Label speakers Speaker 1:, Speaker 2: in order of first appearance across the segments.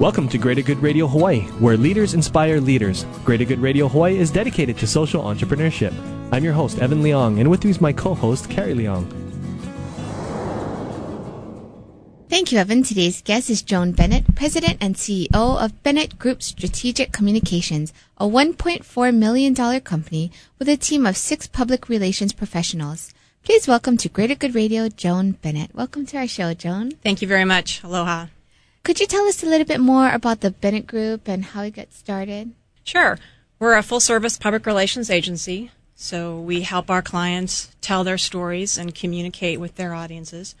Speaker 1: Welcome to Greater Good Radio Hawaii, where leaders inspire leaders. Greater Good Radio Hawaii is dedicated to social entrepreneurship. I'm your host, Evan Leong, and with me is my co host, Carrie Leong.
Speaker 2: Thank you, Evan. Today's guest is Joan Bennett, President and CEO of Bennett Group Strategic Communications, a $1.4 million company with a team of six public relations professionals. Please welcome to Greater Good Radio, Joan Bennett. Welcome to our show, Joan.
Speaker 3: Thank you very much. Aloha.
Speaker 2: Could you tell us a little bit more about the Bennett Group and how it got started?
Speaker 3: Sure. We're a full service public relations agency, so we help our clients tell their stories and communicate with their audiences.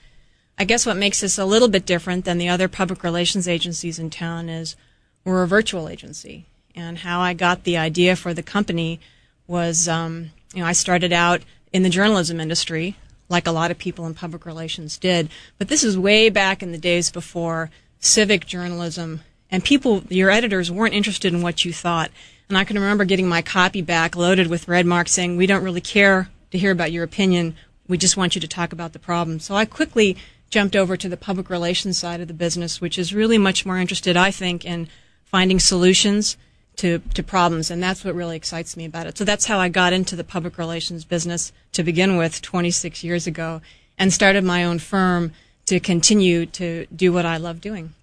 Speaker 3: I guess what makes us a little bit different than the other public relations agencies in town is we're a virtual agency. And how I got the idea for the company was, um, you know, I started out in the journalism industry, like a lot of people in public relations did. But this is way back in the days before civic journalism, and people, your editors weren't interested in what you thought. And I can remember getting my copy back loaded with red marks saying, we don't really care to hear about your opinion. We just want you to talk about the problem. So I quickly jumped over to the public relations side of the business, which is really much more interested, I think, in finding solutions to, to problems. And that's what really excites me about it. So that's how I got into the public relations business to begin with 26 years ago and started my own firm to continue to do what I love doing.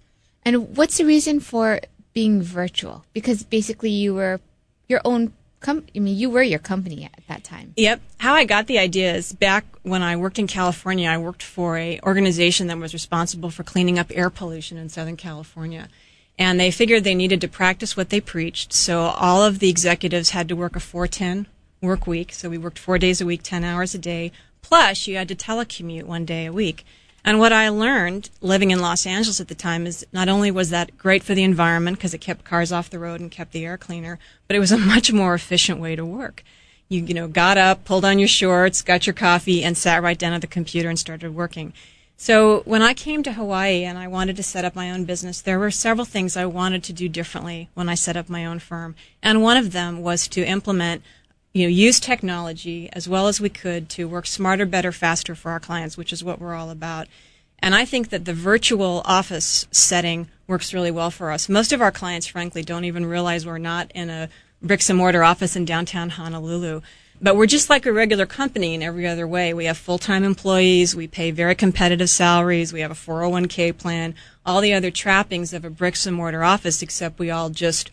Speaker 2: And what's the reason for being virtual? Because basically you were your own com- I mean you were your company at that time.
Speaker 3: Yep. How I got the idea is back when I worked in California, I worked for a organization that was responsible for cleaning up air pollution in Southern California. And they figured they needed to practice what they preached. So all of the executives had to work a 410 work week. So we worked 4 days a week, 10 hours a day. Plus you had to telecommute one day a week. And what I learned living in Los Angeles at the time is not only was that great for the environment because it kept cars off the road and kept the air cleaner, but it was a much more efficient way to work. You, you know, got up, pulled on your shorts, got your coffee, and sat right down at the computer and started working. So when I came to Hawaii and I wanted to set up my own business, there were several things I wanted to do differently when I set up my own firm. And one of them was to implement you know, use technology as well as we could to work smarter, better, faster for our clients, which is what we're all about. And I think that the virtual office setting works really well for us. Most of our clients, frankly, don't even realize we're not in a bricks and mortar office in downtown Honolulu. But we're just like a regular company in every other way. We have full-time employees. We pay very competitive salaries. We have a 401k plan, all the other trappings of a bricks and mortar office, except we all just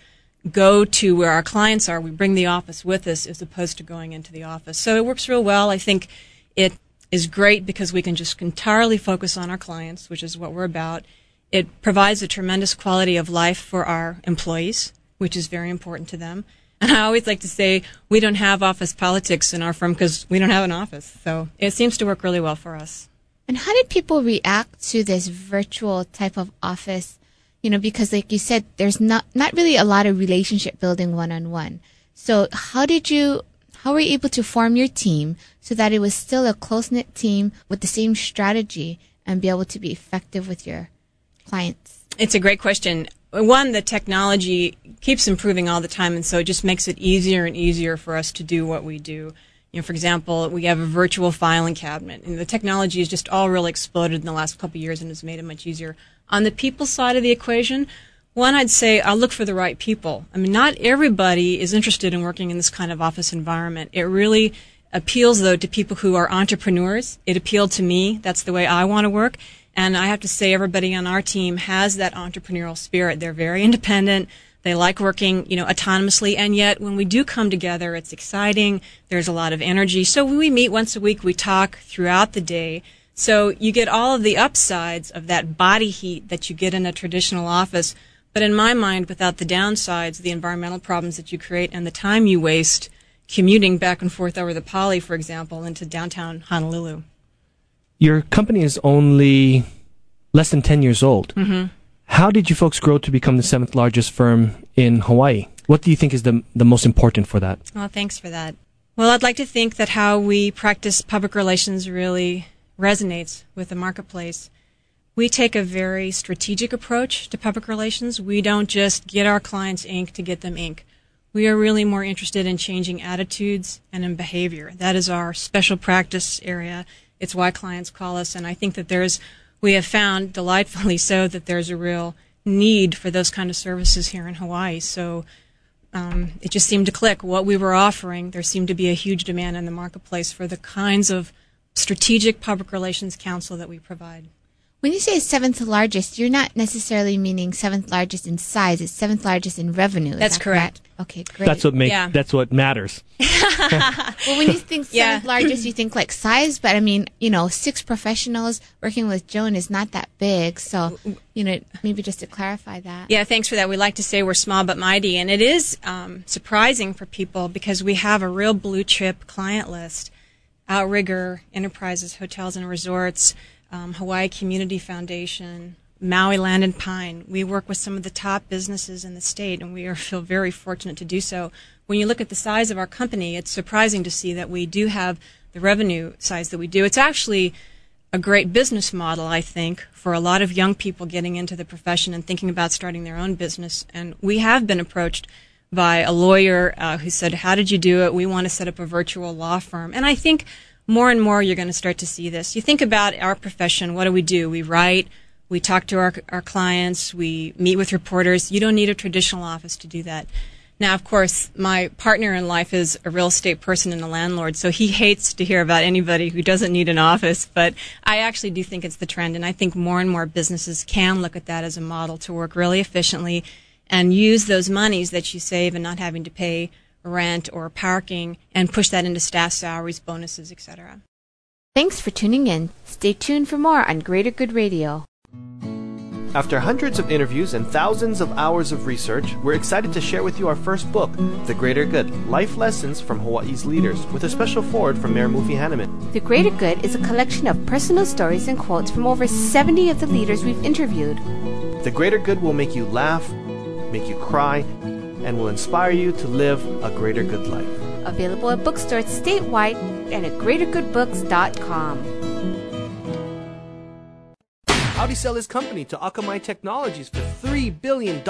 Speaker 3: go to where our clients are. We bring the office with us as opposed to going into the office. So it works real well. I think it is great because we can just entirely focus on our clients, which is what we're about. It provides a tremendous quality of life for our employees, which is very important to them. And I always like to say we don't have office politics in our firm because we don't have an office. So it seems to work really well for us.
Speaker 2: And how did people react to this virtual type of office you know, because like you said, there's not, not really a lot of relationship building one on one. So how did you, how were you able to form your team so that it was still a close knit team with the same strategy and be able to be effective with your clients?
Speaker 3: It's a great question. One, the technology keeps improving all the time, and so it just makes it easier and easier for us to do what we do. You know, for example, we have a virtual filing cabinet, and the technology has just all really exploded in the last couple of years and has made it much easier. On the people side of the equation, one, I'd say I'll look for the right people. I mean, not everybody is interested in working in this kind of office environment. It really appeals, though, to people who are entrepreneurs. It appealed to me. That's the way I want to work. And I have to say, everybody on our team has that entrepreneurial spirit. They're very independent. They like working, you know, autonomously. And yet, when we do come together, it's exciting. There's a lot of energy. So when we meet once a week, we talk throughout the day. So you get all of the upsides of that body heat that you get in a traditional office. But in my mind, without the downsides, the environmental problems that you create and the time you waste commuting back and forth over the Pali, for example, into downtown Honolulu.
Speaker 1: Your company is only less than 10 years old.
Speaker 3: Mm-hmm.
Speaker 1: How did you folks grow to become the seventh largest firm in Hawaii? What do you think is the the most important for that?
Speaker 3: Well, thanks for that. Well, I'd like to think that how we practice public relations really resonates with the marketplace. We take a very strategic approach to public relations. We don't just get our clients ink to get them ink. We are really more interested in changing attitudes and in behavior. That is our special practice area. It's why clients call us, and I think that there's, we have found, delightfully so, that there's a real need for those kind of services here in Hawaii. So um, it just seemed to click. What we were offering, there seemed to be a huge demand in the marketplace for the kinds of strategic public relations counsel that we provide.
Speaker 2: When you say seventh largest, you're not necessarily meaning seventh largest in size. It's seventh largest in revenue. Is
Speaker 3: That's
Speaker 2: that
Speaker 3: correct.
Speaker 2: Okay, great.
Speaker 1: That's what makes
Speaker 3: Yeah.
Speaker 1: that's what matters.
Speaker 2: well, when you think
Speaker 3: Yeah.
Speaker 2: seventh largest, you think like size, but I mean, you know, six professionals working with Joan is not that big. So, you know, maybe just to clarify that.
Speaker 3: Yeah, thanks for that. We like to say we're small but mighty, and it is um, surprising for people because we have a real blue chip client list. Outrigger Enterprises, Hotels and Resorts, um, Hawaii Community Foundation, Maui Land and Pine. We work with some of the top businesses in the state, and we are, feel very fortunate to do so. When you look at the size of our company, it's surprising to see that we do have the revenue size that we do. It's actually a great business model, I think, for a lot of young people getting into the profession and thinking about starting their own business. And we have been approached by a lawyer uh, who said, How did you do it? We want to set up a virtual law firm. And I think more and more you're going to start to see this. You think about our profession, what do we do? We write, we talk to our, our clients, we meet with reporters. You don't need a traditional office to do that. Now, of course, my partner in life is a real estate person and a landlord, so he hates to hear about anybody who doesn't need an office. But I actually do think it's the trend, and I think more and more businesses can look at that as a model to work really efficiently and use those monies that you save and not having to pay rent or parking and push that into staff salaries, bonuses, etc.
Speaker 2: Thanks for tuning in. Stay tuned for more on Greater Good Radio.
Speaker 4: After hundreds of interviews and thousands of hours of research, we're excited to share with you our first book, The Greater Good Life Lessons from Hawaii's Leaders, with a special foreword from Mayor Mufi Hannemann.
Speaker 2: The Greater Good is a collection of personal stories and quotes from over 70 of the leaders we've interviewed.
Speaker 4: The Greater Good will make you laugh, make you cry, and will inspire you to live a greater good life.
Speaker 2: Available at bookstores statewide and at greatergoodbooks.com.
Speaker 4: How'd sell his company to Akamai Technologies for $3 billion?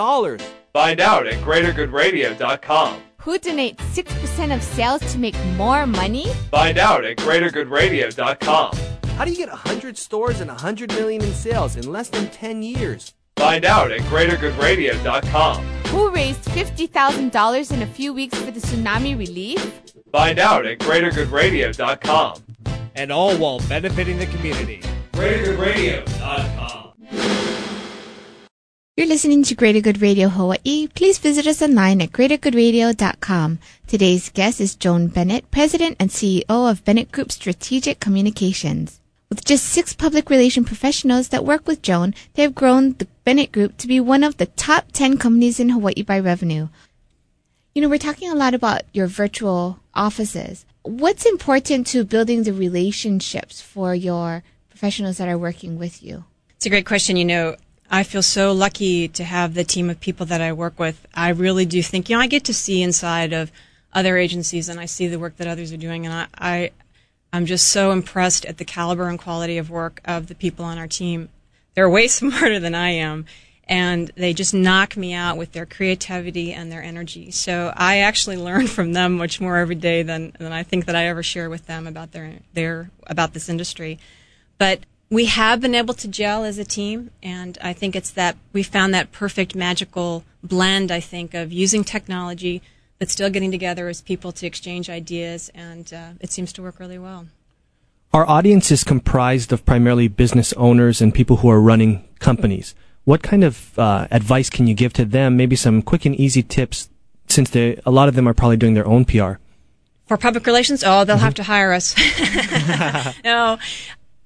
Speaker 5: Find out at greatergoodradio.com.
Speaker 2: Who donates 6% of sales to make more money?
Speaker 5: Find out at greatergoodradio.com.
Speaker 4: How do you get 100 stores and 100 million in sales in less than 10 years?
Speaker 5: Find out at greatergoodradio.com.
Speaker 2: Who raised $50,000 in a few weeks for the tsunami relief?
Speaker 5: Find out at greatergoodradio.com.
Speaker 6: and all while benefiting the community.
Speaker 5: greatergoodradio.com.
Speaker 2: You're listening to Greater Good Radio Hawaii. Please visit us online at greatergoodradio.com. Today's guest is Joan Bennett, President and CEO of Bennett Group Strategic Communications. With just six public relation professionals that work with Joan, they have grown the Bennett Group to be one of the top 10 companies in Hawaii by revenue. You know, we're talking a lot about your virtual offices. What's important to building the relationships for your professionals that are working with you?
Speaker 3: It's a great question. You know, I feel so lucky to have the team of people that I work with. I really do think, you know, I get to see inside of other agencies and I see the work that others are doing, and I, I I'm just so impressed at the caliber and quality of work of the people on our team. They're way smarter than I am, and they just knock me out with their creativity and their energy. So I actually learn from them much more every day than, than I think that I ever share with them about their, their about this industry. But we have been able to gel as a team, and I think it's that we found that perfect magical blend. I think of using technology but still getting together as people to exchange ideas, and uh, it seems to work really well.
Speaker 1: Our audience is comprised of primarily business owners and people who are running companies. What kind of uh, advice can you give to them? Maybe some quick and easy tips, since they, a lot of them are probably doing their own PR.
Speaker 3: For public relations, oh, they'll have to hire us. no,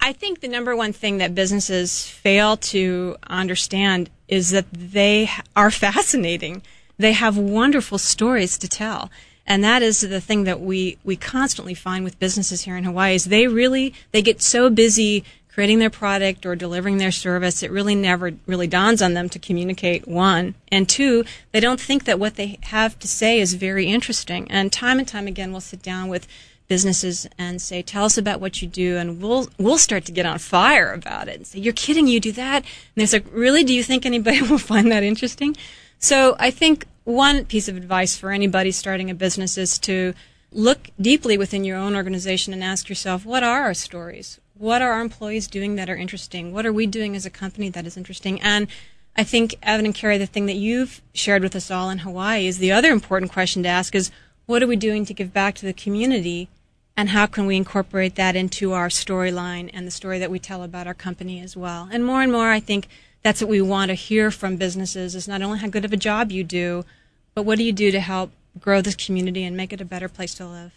Speaker 3: I think the number one thing that businesses fail to understand is that they are fascinating. They have wonderful stories to tell. And that is the thing that we, we constantly find with businesses here in Hawaii is they really, they get so busy creating their product or delivering their service, it really never really dawns on them to communicate one. And two, they don't think that what they have to say is very interesting. And time and time again, we'll sit down with businesses and say, "Tell us about what you do," and we'll we'll start to get on fire about it and say, "You're kidding! You do that?" And they're like, "Really? Do you think anybody will find that interesting?" So I think one piece of advice for anybody starting a business is to look deeply within your own organization and ask yourself, "What are our stories? What are our employees doing that are interesting? What are we doing as a company that is interesting?" And I think Evan and Carrie, the thing that you've shared with us all in Hawaii is the other important question to ask is, what are we doing to give back to the community and how can we incorporate that into our storyline and the story that we tell about our company as well. And more and more, I think that's what we want to hear from businesses is not only how good of a job you do, but what do you do to help grow this community and make it a better place to live.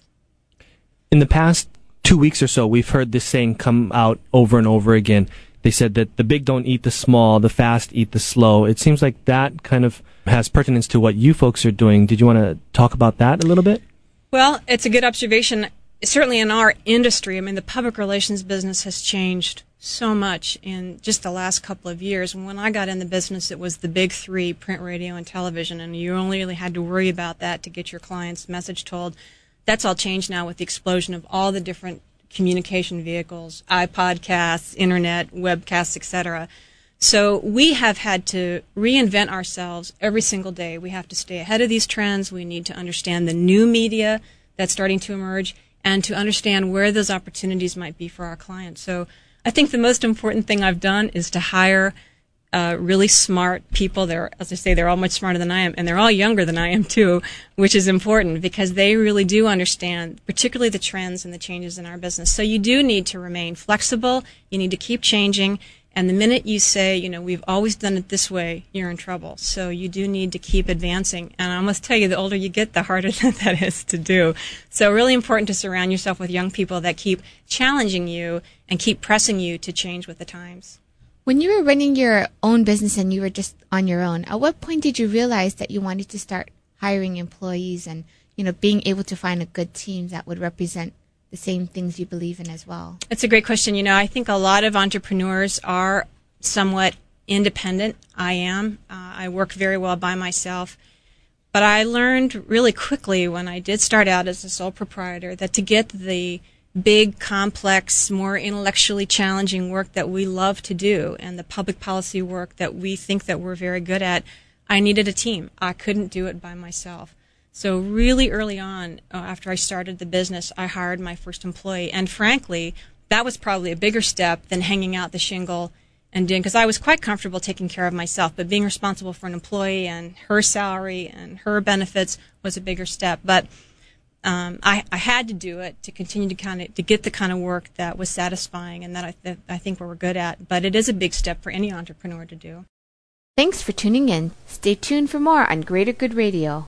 Speaker 1: In the past two weeks or so, we've heard this saying come out over and over again. They said that the big don't eat the small, the fast eat the slow. It seems like that kind of has pertinence to what you folks are doing. Did you want to talk about that a little bit?
Speaker 3: Well, it's a good observation certainly in our industry, I mean, the public relations business has changed so much in just the last couple of years. When I got in the business, it was the big three print, radio, and television, and you only really had to worry about that to get your client's message told. That's all changed now with the explosion of all the different communication vehicles, iPodcasts, internet, webcasts, etc. So we have had to reinvent ourselves every single day. We have to stay ahead of these trends. We need to understand the new media that's starting to emerge and to understand where those opportunities might be for our clients. So I think the most important thing I've done is to hire uh, really smart people. They're, as I say, they're all much smarter than I am, and they're all younger than I am too, which is important because they really do understand, particularly the trends and the changes in our business. So you do need to remain flexible. You need to keep changing, and the minute you say, you know, we've always done it this way, you're in trouble. So you do need to keep advancing. And I must tell you, the older you get, the harder that, that is to do. So really important to surround yourself with young people that keep challenging you and keep pressing you to change with the times.
Speaker 2: When you were running your own business and you were just on your own, at what point did you realize that you wanted to start hiring employees and, you know, being able to find a good team that would represent the same things you believe in as well?
Speaker 3: That's a great question. You know, I think a lot of entrepreneurs are somewhat independent. I am. Uh, I work very well by myself. But I learned really quickly when I did start out as a sole proprietor that to get the big, complex, more intellectually challenging work that we love to do and the public policy work that we think that we're very good at, I needed a team. I couldn't do it by myself. So really early on, uh, after I started the business, I hired my first employee, and frankly, that was probably a bigger step than hanging out the shingle and doing because I was quite comfortable taking care of myself, but being responsible for an employee and her salary and her benefits was a bigger step. But um, I, I, had to do it to continue to kind of to get the kind of work that was satisfying and that I, I think we were good at. But it is a big step for any entrepreneur to do.
Speaker 2: Thanks for tuning in. Stay tuned for more on Greater Good Radio.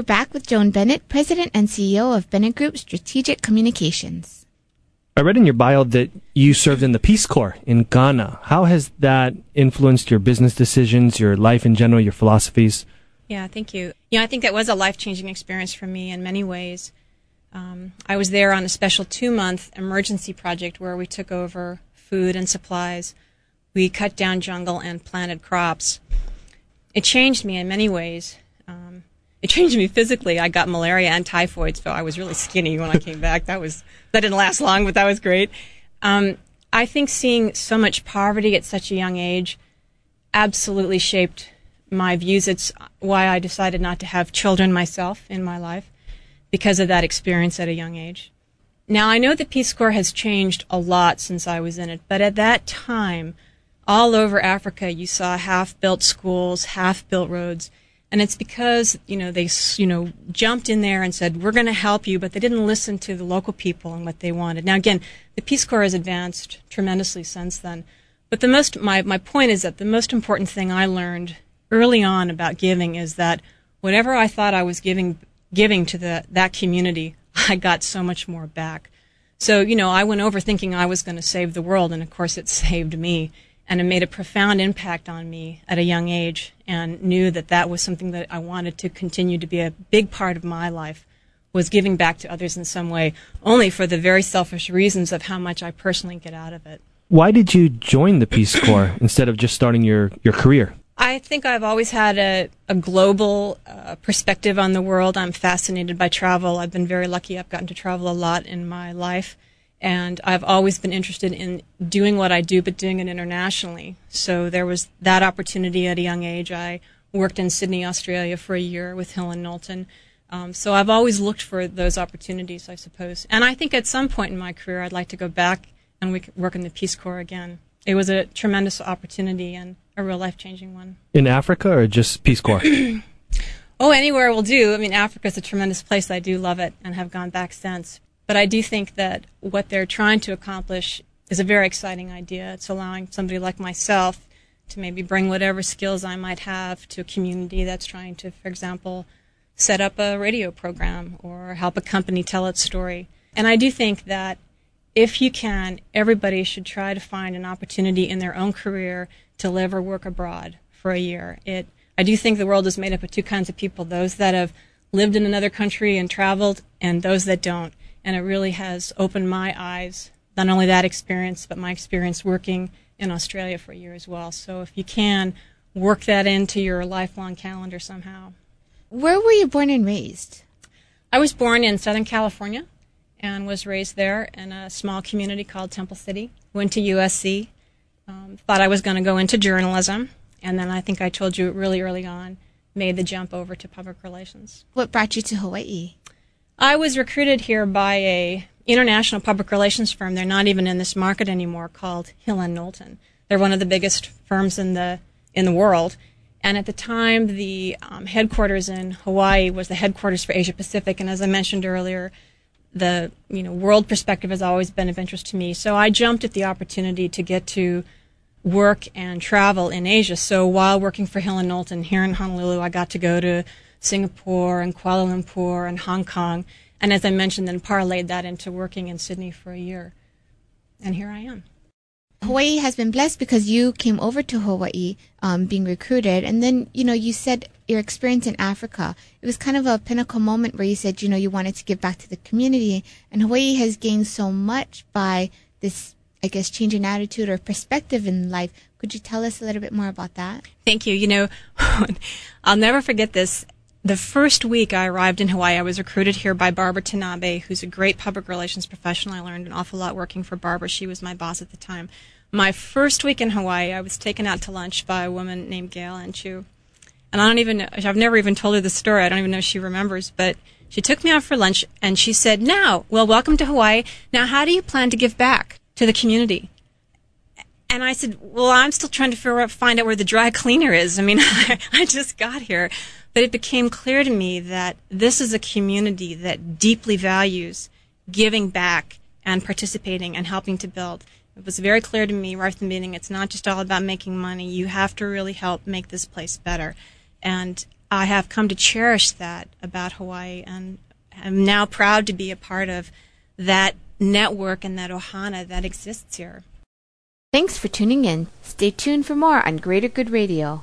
Speaker 2: We're back with Joan Bennett, President and CEO of Bennett Group Strategic Communications.
Speaker 1: I read in your bio that you served in the Peace Corps in Ghana. How has that influenced your business decisions, your life in general, your philosophies?
Speaker 3: Yeah, thank you. Yeah, I think that was a life changing experience for me in many ways. Um, I was there on a special two month emergency project where we took over food and supplies. We cut down jungle and planted crops. It changed me in many ways. Um, it changed me physically. I got malaria and typhoid, so I was really skinny when I came back. That was that didn't last long, but that was great. Um, I think seeing so much poverty at such a young age absolutely shaped my views. It's why I decided not to have children myself in my life because of that experience at a young age. Now, I know the Peace Corps has changed a lot since I was in it, but at that time, all over Africa, you saw half built schools, half built roads. And it's because, you know, they, you know, jumped in there and said, we're going to help you, but they didn't listen to the local people and what they wanted. Now, again, the Peace Corps has advanced tremendously since then. But the most, my, my point is that the most important thing I learned early on about giving is that whatever I thought I was giving, giving to the, that community, I got so much more back. So, you know, I went over thinking I was going to save the world, and of course it saved me and it made a profound impact on me at a young age and knew that that was something that I wanted to continue to be a big part of my life was giving back to others in some way only for the very selfish reasons of how much I personally get out of it.
Speaker 1: Why did you join the Peace Corps instead of just starting your, your career?
Speaker 3: I think I've always had a, a global uh, perspective on the world. I'm fascinated by travel. I've been very lucky. I've gotten to travel a lot in my life and I've always been interested in doing what I do, but doing it internationally. So there was that opportunity at a young age. I worked in Sydney, Australia for a year with Hill and Knowlton. Um, so I've always looked for those opportunities, I suppose. And I think at some point in my career, I'd like to go back and work in the Peace Corps again. It was a tremendous opportunity and a real life changing one.
Speaker 1: In Africa or just Peace Corps?
Speaker 3: oh, anywhere will do. I mean, Africa is a tremendous place. I do love it and have gone back since. But I do think that what they're trying to accomplish is a very exciting idea. It's allowing somebody like myself to maybe bring whatever skills I might have to a community that's trying to, for example, set up a radio program or help a company tell its story. And I do think that if you can, everybody should try to find an opportunity in their own career to live or work abroad for a year. It, I do think the world is made up of two kinds of people those that have lived in another country and traveled, and those that don't and it really has opened my eyes. Not only that experience, but my experience working in Australia for a year as well. So if you can, work that into your lifelong calendar somehow.
Speaker 2: Where were you born and raised?
Speaker 3: I was born in Southern California and was raised there in a small community called Temple City. Went to USC. Um, thought I was going to go into journalism, and then I think I told you really early on, made the jump over to public relations.
Speaker 2: What brought you to Hawaii?
Speaker 3: I was recruited here by a international public relations firm. They're not even in this market anymore called Hill and Knowlton. They're one of the biggest firms in the in the world. And at the time, the um, headquarters in Hawaii was the headquarters for Asia Pacific. And as I mentioned earlier, the you know world perspective has always been of interest to me. So I jumped at the opportunity to get to work and travel in Asia. So while working for Hill and Knowlton here in Honolulu, I got to go to Singapore and Kuala Lumpur and Hong Kong. And as I mentioned, then parlayed that into working in Sydney for a year. And here I am.
Speaker 2: Hawaii has been blessed because you came over to Hawaii um, being recruited. And then, you know, you said your experience in Africa. It was kind of a pinnacle moment where you said, you know, you wanted to give back to the community. And Hawaii has gained so much by this, I guess, change in attitude or perspective in life. Could you tell us a little bit more about that?
Speaker 3: Thank you. You know, I'll never forget this the first week I arrived in Hawaii, I was recruited here by Barbara Tanabe, who's a great public relations professional. I learned an awful lot working for Barbara. She was my boss at the time. My first week in Hawaii, I was taken out to lunch by a woman named Gail Enchu. And I don't even know, I've never even told her the story. I don't even know if she remembers, but she took me out for lunch and she said, Now, well, welcome to Hawaii. Now, how do you plan to give back to the community? And I said, Well, I'm still trying to find out where the dry cleaner is. I mean, I just got here. But it became clear to me that this is a community that deeply values giving back and participating and helping to build. It was very clear to me right from the beginning it's not just all about making money. You have to really help make this place better. And I have come to cherish that about Hawaii and I'm now proud to be a part of that network and that ohana that exists here.
Speaker 2: Thanks for tuning in. Stay tuned for more on Greater Good Radio.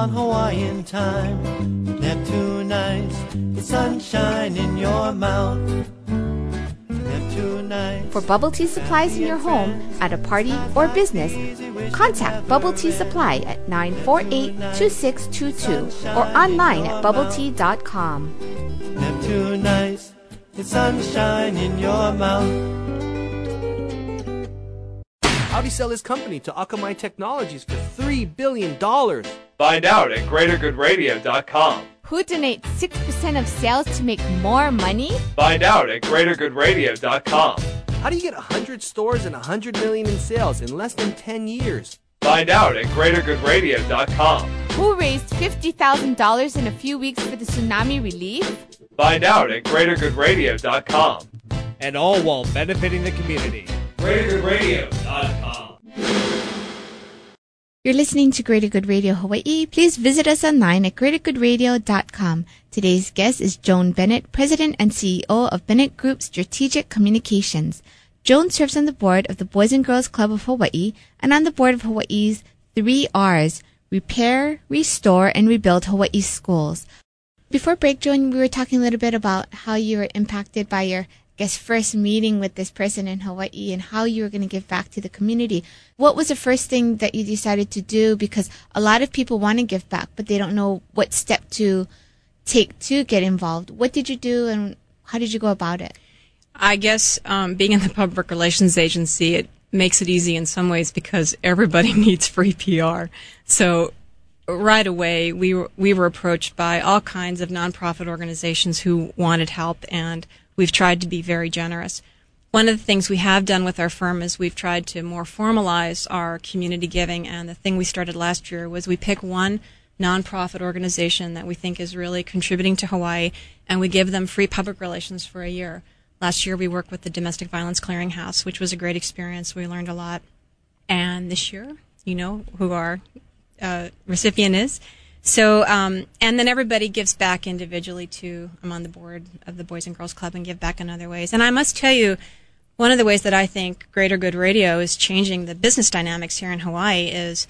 Speaker 7: on Hawaiian time. Neptune nights, it's sunshine in your mouth.
Speaker 8: For bubble tea supplies in your home, at a party, or business, contact Bubble Tea Supply at 948 2622 or online at bubbletea.com.
Speaker 7: Neptune nights, it's sunshine in your mouth.
Speaker 4: How'd he sell his company to Akamai Technologies for $3 billion?
Speaker 5: Find out at greatergoodradio.com.
Speaker 2: Who donates 6% of sales to make more money?
Speaker 5: Find out at greatergoodradio.com.
Speaker 4: How do you get 100 stores and 100 million in sales in less than 10 years?
Speaker 5: Find out at greatergoodradio.com.
Speaker 2: Who raised $50,000 in a few weeks for the tsunami relief?
Speaker 5: Find out at greatergoodradio.com.
Speaker 6: And all while benefiting the community.
Speaker 5: greatergoodradio.com.
Speaker 2: You're listening to Greater Good Radio Hawaii. Please visit us online at greatergoodradio.com. Today's guest is Joan Bennett, President and CEO of Bennett Group Strategic Communications. Joan serves on the board of the Boys and Girls Club of Hawaii and on the board of Hawaii's three R's repair, restore, and rebuild Hawaii schools. Before break, Joan, we were talking a little bit about how you were impacted by your guess first meeting with this person in Hawaii and how you were going to give back to the community. What was the first thing that you decided to do? Because a lot of people want to give back, but they don't know what step to take to get involved. What did you do and how did you go about it?
Speaker 3: I guess um, being in the public relations agency, it makes it easy in some ways because everybody needs free PR. So right away, we were, we were approached by all kinds of nonprofit organizations who wanted help, and we've tried to be very generous. One of the things we have done with our firm is we've tried to more formalize our community giving, and the thing we started last year was we pick one nonprofit organization that we think is really contributing to Hawaii, and we give them free public relations for a year. Last year, we worked with the Domestic Violence Clearinghouse, which was a great experience. We learned a lot. And this year, you know who our uh, recipient is. So, um, and then everybody gives back individually too. I'm on the board of the Boys and Girls Club and give back in other ways. And I must tell you, one of the ways that I think Greater Good Radio is changing the business dynamics here in Hawaii is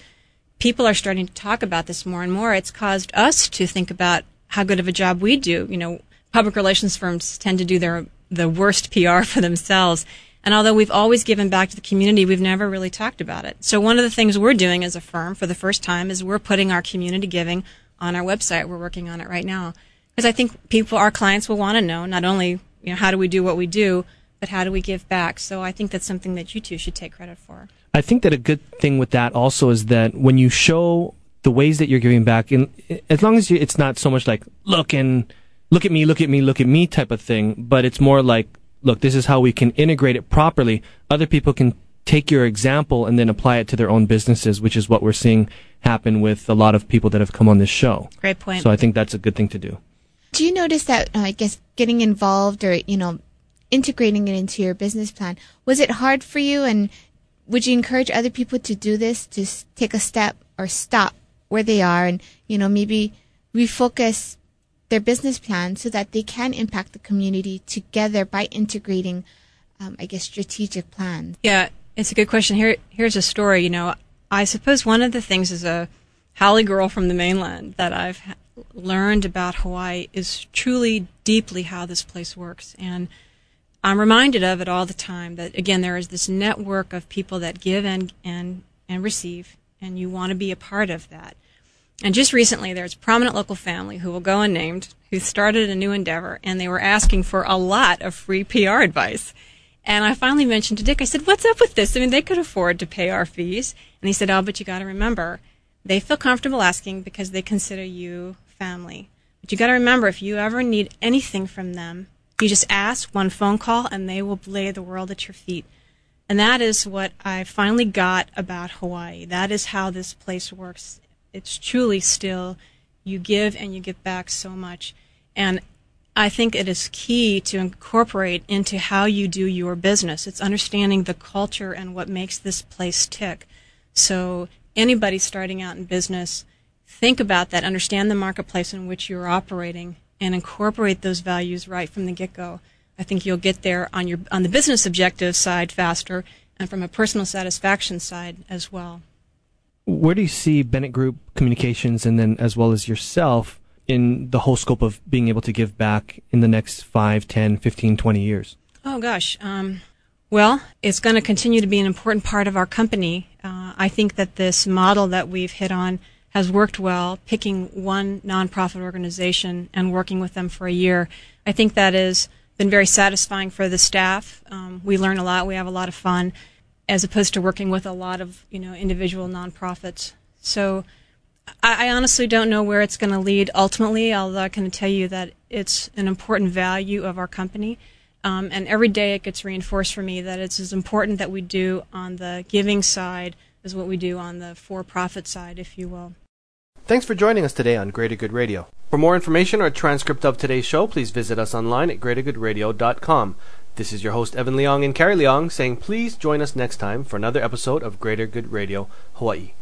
Speaker 3: people are starting to talk about this more and more. It's caused us to think about how good of a job we do. You know, public relations firms tend to do their the worst PR for themselves. And although we've always given back to the community, we've never really talked about it. So one of the things we're doing as a firm for the first time is we're putting our community giving on our website. We're working on it right now. Because I think people, our clients will want to know not only, you know, how do we do what we do, but how do we give back? So I think that's something that you two should take credit for.
Speaker 1: I think that a good thing with that also is that when you show the ways that you're giving back, and as long as you, it's not so much like look and look at me, look at me, look at me type of thing, but it's more like look, this is how we can integrate it properly. Other people can take your example and then apply it to their own businesses, which is what we're seeing happen with a lot of people that have come on this show.
Speaker 3: Great point.
Speaker 1: So I think that's a good thing to do.
Speaker 2: Do you notice that, uh, I guess, getting involved or, you know, integrating it into your business plan, was it hard for you? And would you encourage other people to do this, to take a step or stop where they are and, you know, maybe refocus their business plan so that they can impact the community together by integrating, um, I guess, strategic plans?
Speaker 3: Yeah, it's a good question. Here, here's a story. You know, I suppose one of the things as a Haole girl from the mainland that I've learned about Hawaii is truly deeply how this place works. And I'm reminded of it all the time that again there is this network of people that give and and and receive and you want to be a part of that. And just recently there's a prominent local family who will go unnamed who started a new endeavor and they were asking for a lot of free PR advice. And I finally mentioned to Dick, I said, What's up with this? I mean, they could afford to pay our fees. And he said, Oh, but you got to remember, they feel comfortable asking because they consider you family. But you got to remember, if you ever need anything from them, you just ask one phone call and they will lay the world at your feet. And that is what I finally got about Hawaii. That is how this place works. It's truly still, you give and you give back so much. And I think it is key to incorporate into how you do your business. It's understanding the culture and what makes this place tick. So anybody starting out in business, think about that, understand the marketplace in which you're operating, and incorporate those values right from the get go. I think you'll get there on your on the business objective side faster and from a personal satisfaction side as well.
Speaker 1: Where do you see Bennett Group Communications and then as well as yourself in the whole scope of being able to give back in the next 5, 10, 15, 20 years?
Speaker 3: Oh, gosh. Um, well, it's going to continue to be an important part of our company. Uh, I think that this model that we've hit on has worked well, picking one nonprofit organization and working with them for a year. I think that has been very satisfying for the staff. Um, we learn a lot, we have a lot of fun, as opposed to working with a lot of you know individual nonprofits. So I, I honestly don't know where it's going to lead ultimately, although I can tell you that it's an important value of our company. Um, and every day it gets reinforced for me that it's as important that we do on the giving side as what we do on the for profit side, if you will.
Speaker 4: Thanks for joining us today on Greater Good Radio. For more information or a transcript of today's show, please visit us online at greatergoodradio.com. This is your host, Evan Leong and Carrie Leong, saying please join us next time for another episode of Greater Good Radio Hawaii.